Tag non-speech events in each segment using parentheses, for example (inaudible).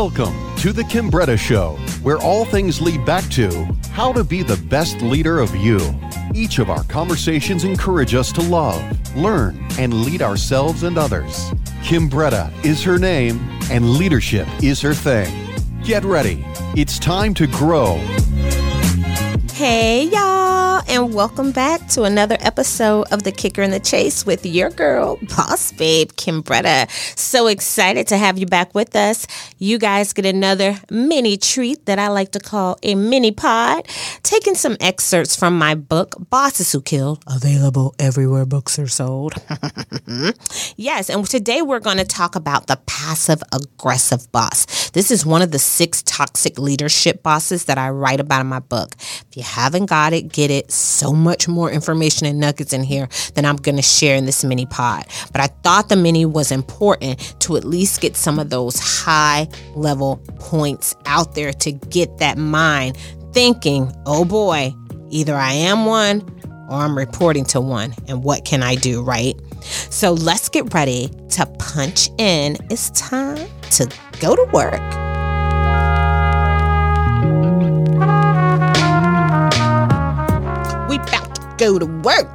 Welcome to The Kimbretta Show, where all things lead back to how to be the best leader of you. Each of our conversations encourage us to love, learn, and lead ourselves and others. Kimbretta is her name, and leadership is her thing. Get ready. It's time to grow. Hey, y'all, and welcome back to another episode of The Kicker in the Chase with your girl, Boss Babe Kimbretta. So excited to have you back with us. You guys get another mini treat that I like to call a mini pod, taking some excerpts from my book, Bosses Who Kill, available everywhere books are sold. (laughs) yes, and today we're going to talk about the passive aggressive boss. This is one of the six toxic leadership bosses that I write about in my book. If you haven't got it, get it. So much more information and nuggets in here than I'm going to share in this mini pod. But I thought the mini was important to at least get some of those high level points out there to get that mind thinking, oh boy, either I am one or I'm reporting to one. And what can I do, right? So let's get ready to punch in. It's time to go to work. Go to work.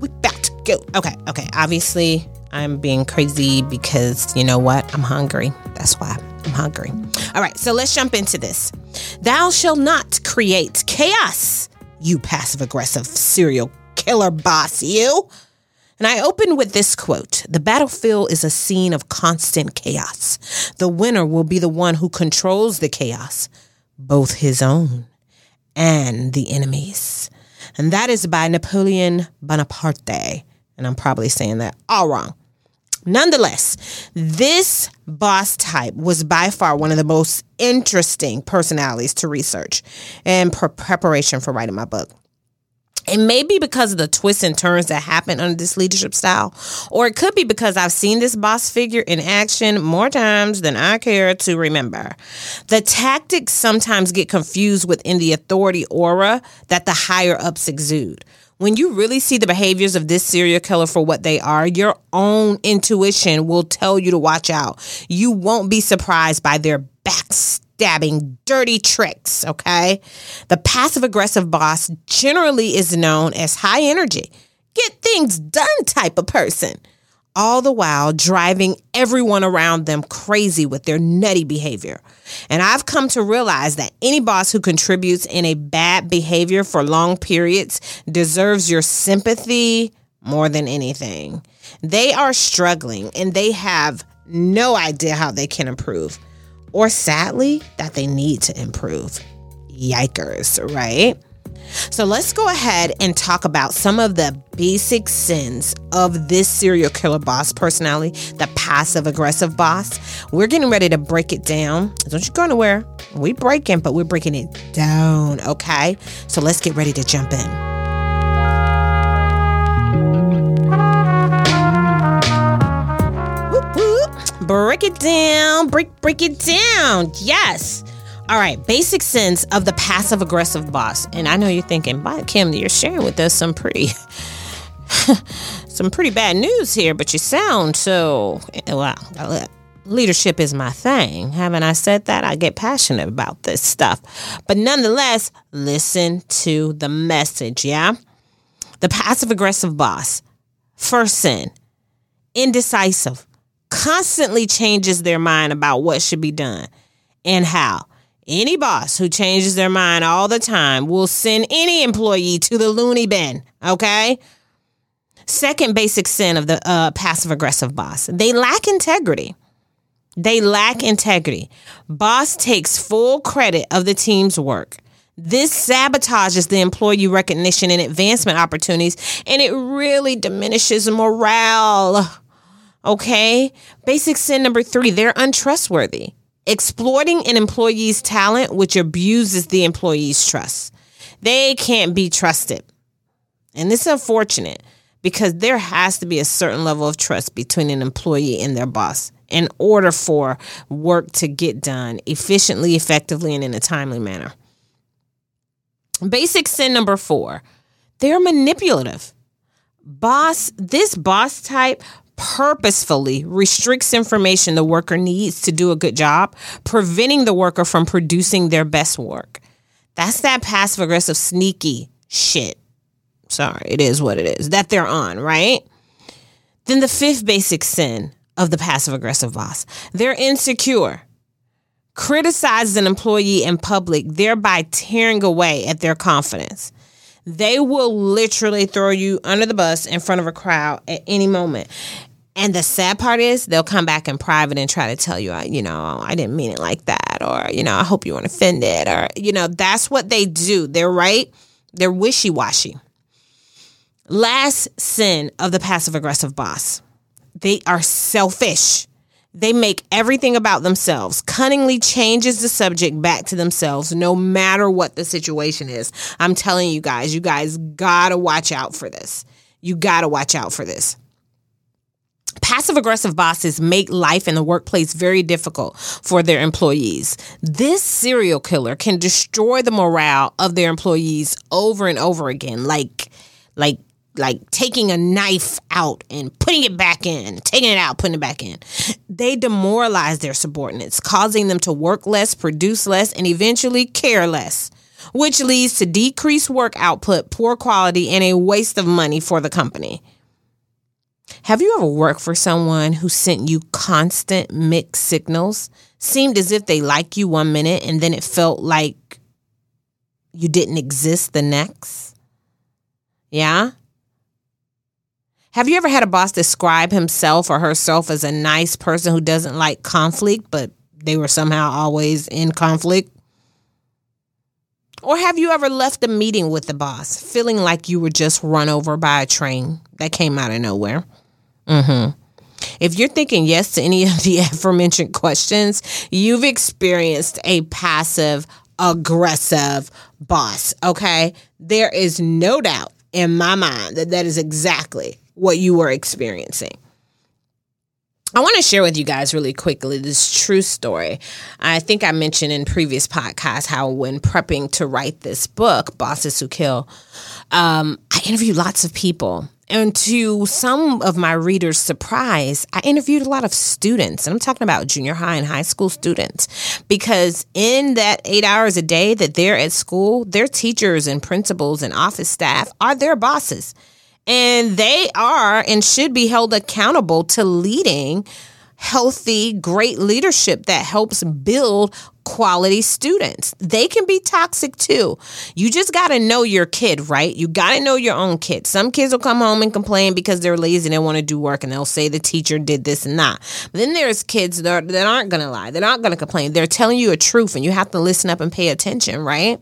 We about to go. Okay, okay. Obviously, I'm being crazy because you know what? I'm hungry. That's why I'm hungry. All right, so let's jump into this. Thou shall not create chaos, you passive aggressive serial killer boss, you. And I open with this quote The battlefield is a scene of constant chaos. The winner will be the one who controls the chaos, both his own and the enemy's. And that is by Napoleon Bonaparte. And I'm probably saying that all wrong. Nonetheless, this boss type was by far one of the most interesting personalities to research in pre- preparation for writing my book. It may be because of the twists and turns that happen under this leadership style, or it could be because I've seen this boss figure in action more times than I care to remember. The tactics sometimes get confused within the authority aura that the higher ups exude. When you really see the behaviors of this serial killer for what they are, your own intuition will tell you to watch out. You won't be surprised by their backstabbing, dirty tricks, okay? The passive aggressive boss generally is known as high energy, get things done type of person, all the while driving everyone around them crazy with their nutty behavior. And I've come to realize that any boss who contributes in a bad behavior for long periods deserves your sympathy more than anything. They are struggling and they have no idea how they can improve or sadly, that they need to improve. Yikers, right? So let's go ahead and talk about some of the basic sins of this serial killer boss personality, the passive aggressive boss. We're getting ready to break it down. Don't you go anywhere. We breaking, but we're breaking it down, okay? So let's get ready to jump in. Break it down, break break it down. Yes. All right, basic sense of the passive aggressive boss. And I know you're thinking, "By Kim, you're sharing with us some pretty (laughs) some pretty bad news here, but you sound so well, leadership is my thing. Haven't I said that? I get passionate about this stuff. But nonetheless, listen to the message, yeah? The passive aggressive boss. First sin, indecisive constantly changes their mind about what should be done and how. Any boss who changes their mind all the time will send any employee to the loony bin, okay? Second basic sin of the uh, passive aggressive boss they lack integrity. They lack integrity. Boss takes full credit of the team's work. This sabotages the employee recognition and advancement opportunities, and it really diminishes morale. Okay. Basic sin number three, they're untrustworthy. Exploiting an employee's talent, which abuses the employee's trust. They can't be trusted. And it's unfortunate because there has to be a certain level of trust between an employee and their boss in order for work to get done efficiently, effectively, and in a timely manner. Basic sin number four, they're manipulative. Boss, this boss type purposefully restricts information the worker needs to do a good job, preventing the worker from producing their best work. That's that passive aggressive, sneaky shit. Sorry, it is what it is that they're on, right? Then the fifth basic sin of the passive aggressive boss they're insecure criticizes an employee in public, thereby tearing away at their confidence. They will literally throw you under the bus in front of a crowd at any moment. And the sad part is they'll come back in private and try to tell you, uh, you know, I didn't mean it like that, or, you know, I hope you weren't offended, or, you know, that's what they do. They're right. They're wishy washy. Last sin of the passive aggressive boss they are selfish. They make everything about themselves, cunningly changes the subject back to themselves, no matter what the situation is. I'm telling you guys, you guys gotta watch out for this. You gotta watch out for this. Passive aggressive bosses make life in the workplace very difficult for their employees. This serial killer can destroy the morale of their employees over and over again, like like like taking a knife out and putting it back in, taking it out, putting it back in. They demoralize their subordinates, causing them to work less, produce less, and eventually care less, which leads to decreased work output, poor quality, and a waste of money for the company. Have you ever worked for someone who sent you constant mixed signals? Seemed as if they like you one minute and then it felt like you didn't exist the next? Yeah? Have you ever had a boss describe himself or herself as a nice person who doesn't like conflict, but they were somehow always in conflict? Or have you ever left a meeting with the boss feeling like you were just run over by a train that came out of nowhere? Mm-hmm. If you're thinking yes to any of the (laughs) aforementioned questions, you've experienced a passive aggressive boss, okay? There is no doubt in my mind that that is exactly what you were experiencing. I want to share with you guys really quickly this true story. I think I mentioned in previous podcasts how when prepping to write this book, Bosses Who Kill, um, I interviewed lots of people. And to some of my readers' surprise, I interviewed a lot of students, and I'm talking about junior high and high school students, because in that eight hours a day that they're at school, their teachers and principals and office staff are their bosses. And they are and should be held accountable to leading healthy, great leadership that helps build quality students. They can be toxic too. You just got to know your kid, right? You got to know your own kid. Some kids will come home and complain because they're lazy and they want to do work and they'll say the teacher did this and that. But then there's kids that, are, that aren't going to lie. They're not going to complain. They're telling you a truth and you have to listen up and pay attention, right?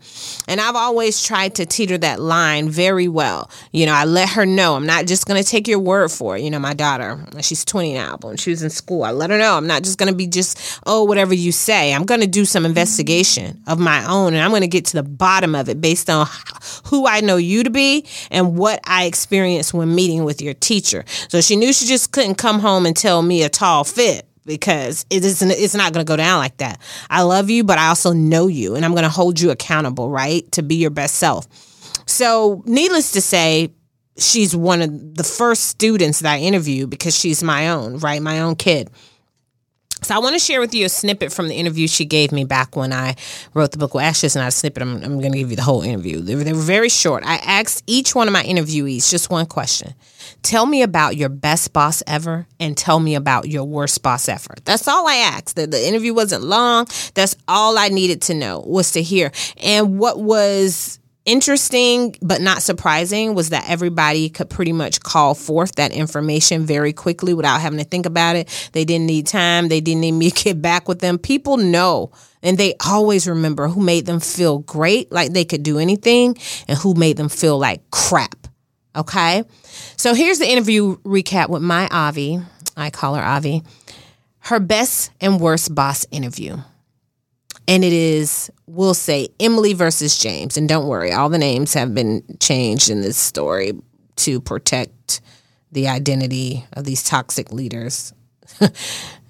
And I've always tried to teeter that line very well. You know, I let her know I'm not just going to take your word for it. You know, my daughter, she's 20 now, but when she was in school, I let her know I'm not just going to be just, oh, whatever you say. I'm going to do some investigation of my own and I'm going to get to the bottom of it based on who I know you to be and what I experienced when meeting with your teacher. So she knew she just couldn't come home and tell me a tall fit because it isn't it's not going to go down like that. I love you, but I also know you and I'm going to hold you accountable, right? To be your best self. So, needless to say, she's one of the first students that I interview because she's my own, right? My own kid. So I want to share with you a snippet from the interview she gave me back when I wrote the book. Well, actually, it's not a snippet. I'm, I'm going to give you the whole interview. They were, they were very short. I asked each one of my interviewees just one question. Tell me about your best boss ever and tell me about your worst boss ever. That's all I asked. The, the interview wasn't long. That's all I needed to know was to hear. And what was interesting but not surprising was that everybody could pretty much call forth that information very quickly without having to think about it. They didn't need time. They didn't need me to get back with them. People know and they always remember who made them feel great, like they could do anything, and who made them feel like crap. Okay? So here's the interview recap with my Avi. I call her Avi. Her best and worst boss interview and it is we'll say Emily versus James. And don't worry, all the names have been changed in this story to protect the identity of these toxic leaders. (laughs) uh,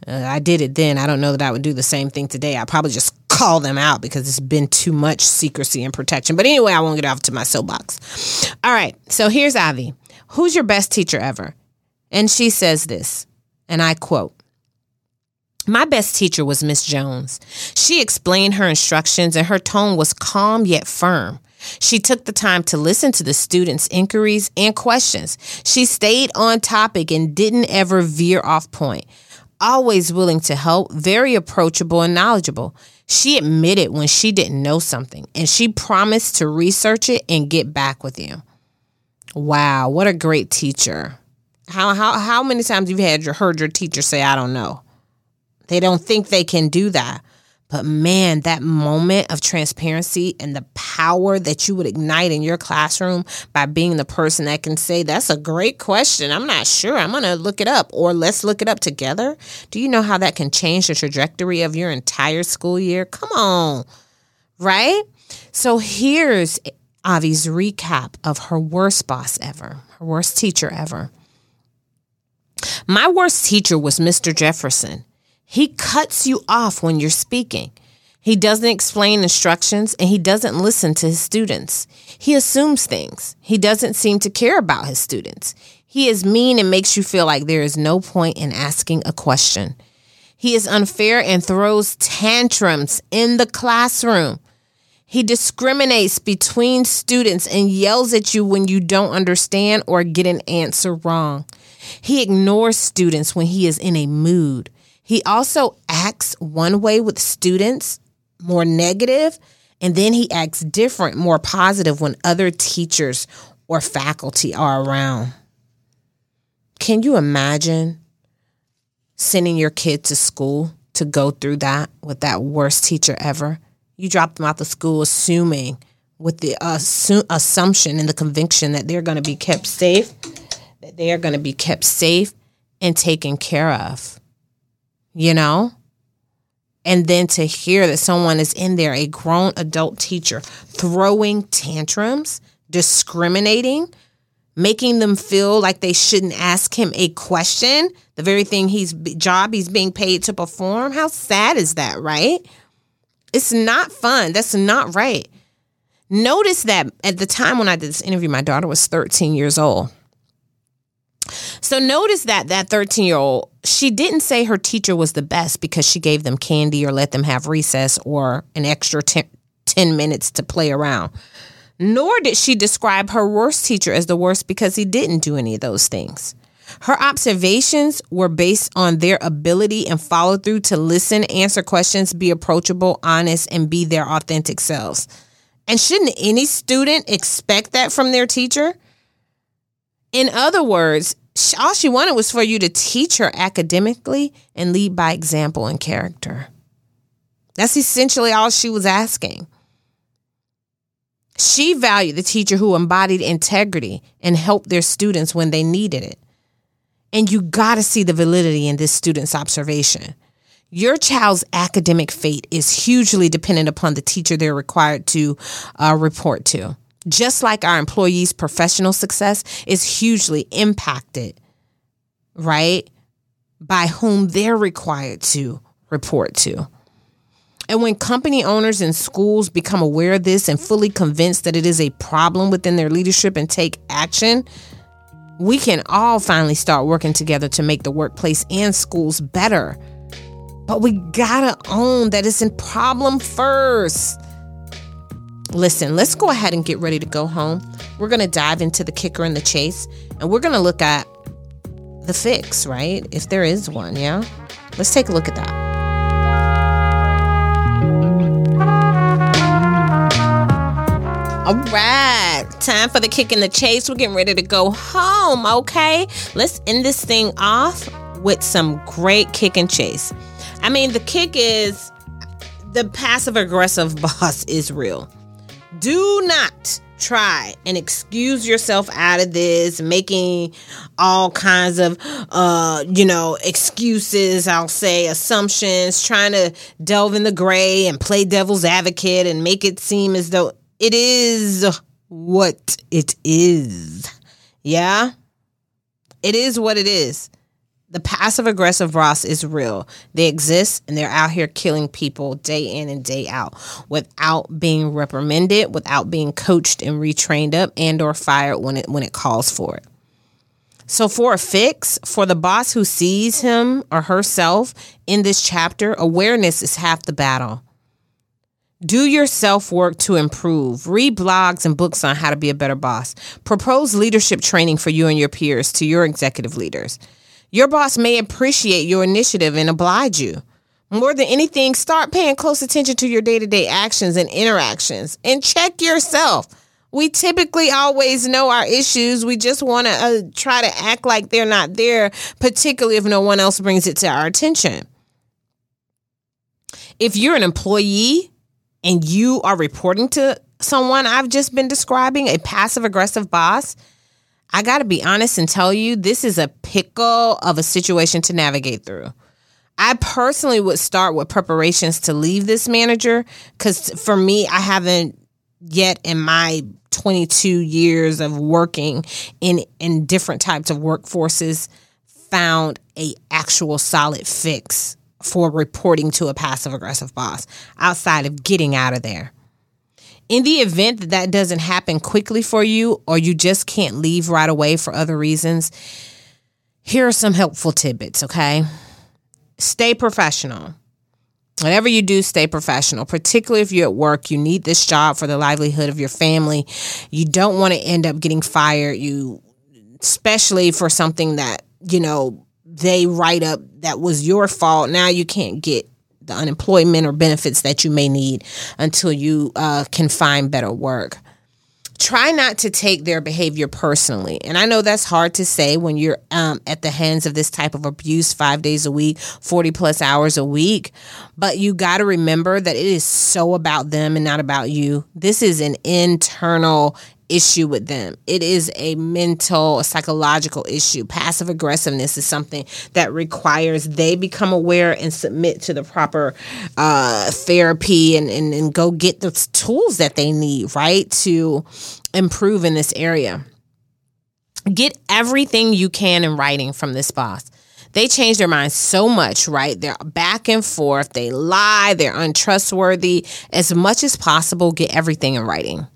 I did it then. I don't know that I would do the same thing today. I probably just call them out because it's been too much secrecy and protection. But anyway, I won't get off to my soapbox. All right, so here's Ivy. Who's your best teacher ever? And she says this, and I quote my best teacher was Miss Jones. She explained her instructions and her tone was calm yet firm. She took the time to listen to the students' inquiries and questions. She stayed on topic and didn't ever veer off point. Always willing to help, very approachable and knowledgeable. She admitted when she didn't know something and she promised to research it and get back with you. Wow, what a great teacher. How how how many times have you've had your heard your teacher say I don't know? They don't think they can do that. But man, that moment of transparency and the power that you would ignite in your classroom by being the person that can say, That's a great question. I'm not sure. I'm going to look it up, or let's look it up together. Do you know how that can change the trajectory of your entire school year? Come on, right? So here's Avi's recap of her worst boss ever, her worst teacher ever. My worst teacher was Mr. Jefferson. He cuts you off when you're speaking. He doesn't explain instructions and he doesn't listen to his students. He assumes things. He doesn't seem to care about his students. He is mean and makes you feel like there is no point in asking a question. He is unfair and throws tantrums in the classroom. He discriminates between students and yells at you when you don't understand or get an answer wrong. He ignores students when he is in a mood. He also acts one way with students, more negative, and then he acts different, more positive when other teachers or faculty are around. Can you imagine sending your kid to school to go through that with that worst teacher ever? You drop them out of school assuming with the assu- assumption and the conviction that they're going to be kept safe, that they are going to be kept safe and taken care of you know? And then to hear that someone is in there, a grown adult teacher, throwing tantrums, discriminating, making them feel like they shouldn't ask him a question, the very thing he's job he's being paid to perform. How sad is that, right? It's not fun. That's not right. Notice that at the time when I did this interview, my daughter was 13 years old. So notice that that 13 year old, she didn't say her teacher was the best because she gave them candy or let them have recess or an extra 10, 10 minutes to play around. Nor did she describe her worst teacher as the worst because he didn't do any of those things. Her observations were based on their ability and follow through to listen, answer questions, be approachable, honest, and be their authentic selves. And shouldn't any student expect that from their teacher? In other words, all she wanted was for you to teach her academically and lead by example and character. That's essentially all she was asking. She valued the teacher who embodied integrity and helped their students when they needed it. And you got to see the validity in this student's observation. Your child's academic fate is hugely dependent upon the teacher they're required to uh, report to just like our employees' professional success is hugely impacted, right, by whom they're required to report to. And when company owners and schools become aware of this and fully convinced that it is a problem within their leadership and take action, we can all finally start working together to make the workplace and schools better. But we gotta own that it's a problem first. Listen, let's go ahead and get ready to go home. We're going to dive into the kicker and the chase, and we're going to look at the fix, right? If there is one, yeah? Let's take a look at that. All right, time for the kick and the chase. We're getting ready to go home, okay? Let's end this thing off with some great kick and chase. I mean, the kick is the passive aggressive (laughs) boss is real. Do not try and excuse yourself out of this making all kinds of uh you know excuses i'll say assumptions trying to delve in the gray and play devil's advocate and make it seem as though it is what it is. Yeah? It is what it is the passive aggressive Ross is real. They exist and they're out here killing people day in and day out without being reprimanded, without being coached and retrained up and or fired when it when it calls for it. So, for a fix, for the boss who sees him or herself in this chapter, awareness is half the battle. Do your self work to improve. Read blogs and books on how to be a better boss. Propose leadership training for you and your peers to your executive leaders. Your boss may appreciate your initiative and oblige you. More than anything, start paying close attention to your day to day actions and interactions and check yourself. We typically always know our issues. We just want to uh, try to act like they're not there, particularly if no one else brings it to our attention. If you're an employee and you are reporting to someone I've just been describing, a passive aggressive boss, I got to be honest and tell you this is a pickle of a situation to navigate through. I personally would start with preparations to leave this manager because for me, I haven't yet in my 22 years of working in in different types of workforces found a actual solid fix for reporting to a passive aggressive boss outside of getting out of there. In the event that that doesn't happen quickly for you or you just can't leave right away for other reasons, here are some helpful tidbits, okay? Stay professional. Whatever you do, stay professional, particularly if you're at work. You need this job for the livelihood of your family. You don't want to end up getting fired. You, especially for something that, you know, they write up that was your fault. Now you can't get the unemployment or benefits that you may need until you uh, can find better work try not to take their behavior personally. And I know that's hard to say when you're um, at the hands of this type of abuse five days a week, 40 plus hours a week. But you got to remember that it is so about them and not about you. This is an internal issue with them. It is a mental, psychological issue. Passive aggressiveness is something that requires they become aware and submit to the proper uh, therapy and, and, and go get the tools that they need, right, to improve in this area. Get everything you can in writing from this boss they change their minds so much, right? They're back and forth. They lie. They're untrustworthy. As much as possible, get everything in writing.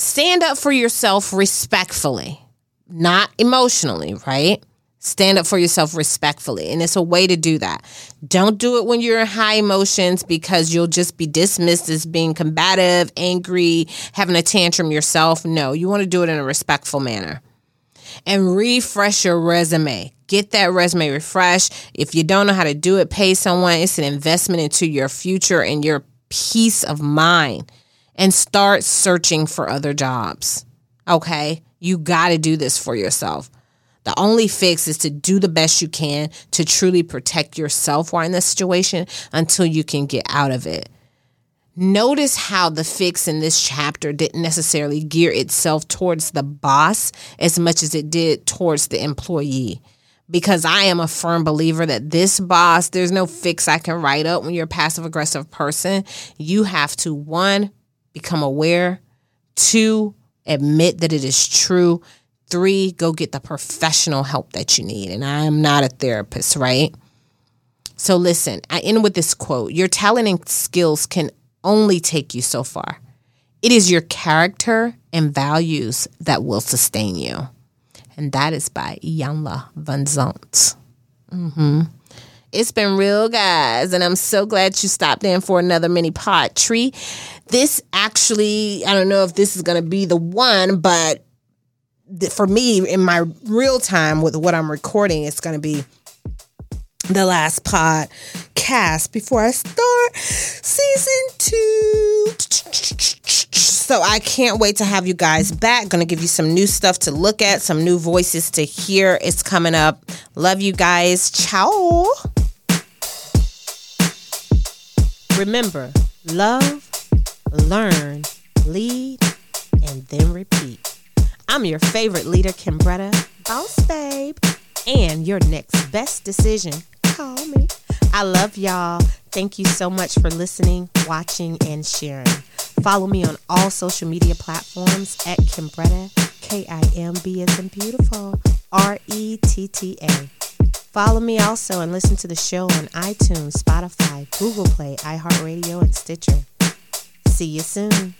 Stand up for yourself respectfully, not emotionally, right? Stand up for yourself respectfully. And it's a way to do that. Don't do it when you're in high emotions because you'll just be dismissed as being combative, angry, having a tantrum yourself. No, you want to do it in a respectful manner. And refresh your resume. Get that resume refreshed. If you don't know how to do it, pay someone. It's an investment into your future and your peace of mind and start searching for other jobs. Okay? You got to do this for yourself. The only fix is to do the best you can to truly protect yourself while in this situation until you can get out of it. Notice how the fix in this chapter didn't necessarily gear itself towards the boss as much as it did towards the employee. Because I am a firm believer that this boss, there's no fix I can write up when you're a passive aggressive person. You have to, one, become aware. Two, admit that it is true. Three, go get the professional help that you need. And I am not a therapist, right? So listen, I end with this quote Your talent and skills can only take you so far. It is your character and values that will sustain you. And that is by Iyanla Vanzant. Mm-hmm. It's been real, guys, and I'm so glad you stopped in for another mini pot tree. This actually, I don't know if this is going to be the one, but for me, in my real time with what I'm recording, it's going to be the last podcast before I start season two. So I can't wait to have you guys back. Gonna give you some new stuff to look at, some new voices to hear. It's coming up. Love you guys. Ciao. Remember, love, learn, lead, and then repeat. I'm your favorite leader, Kimbretta, boss babe, and your next best decision. Call me. I love y'all. Thank you so much for listening, watching, and sharing. Follow me on all social media platforms at Kimbretta, K I M B as in beautiful, R E T T A. Follow me also and listen to the show on iTunes, Spotify, Google Play, iHeartRadio, and Stitcher. See you soon.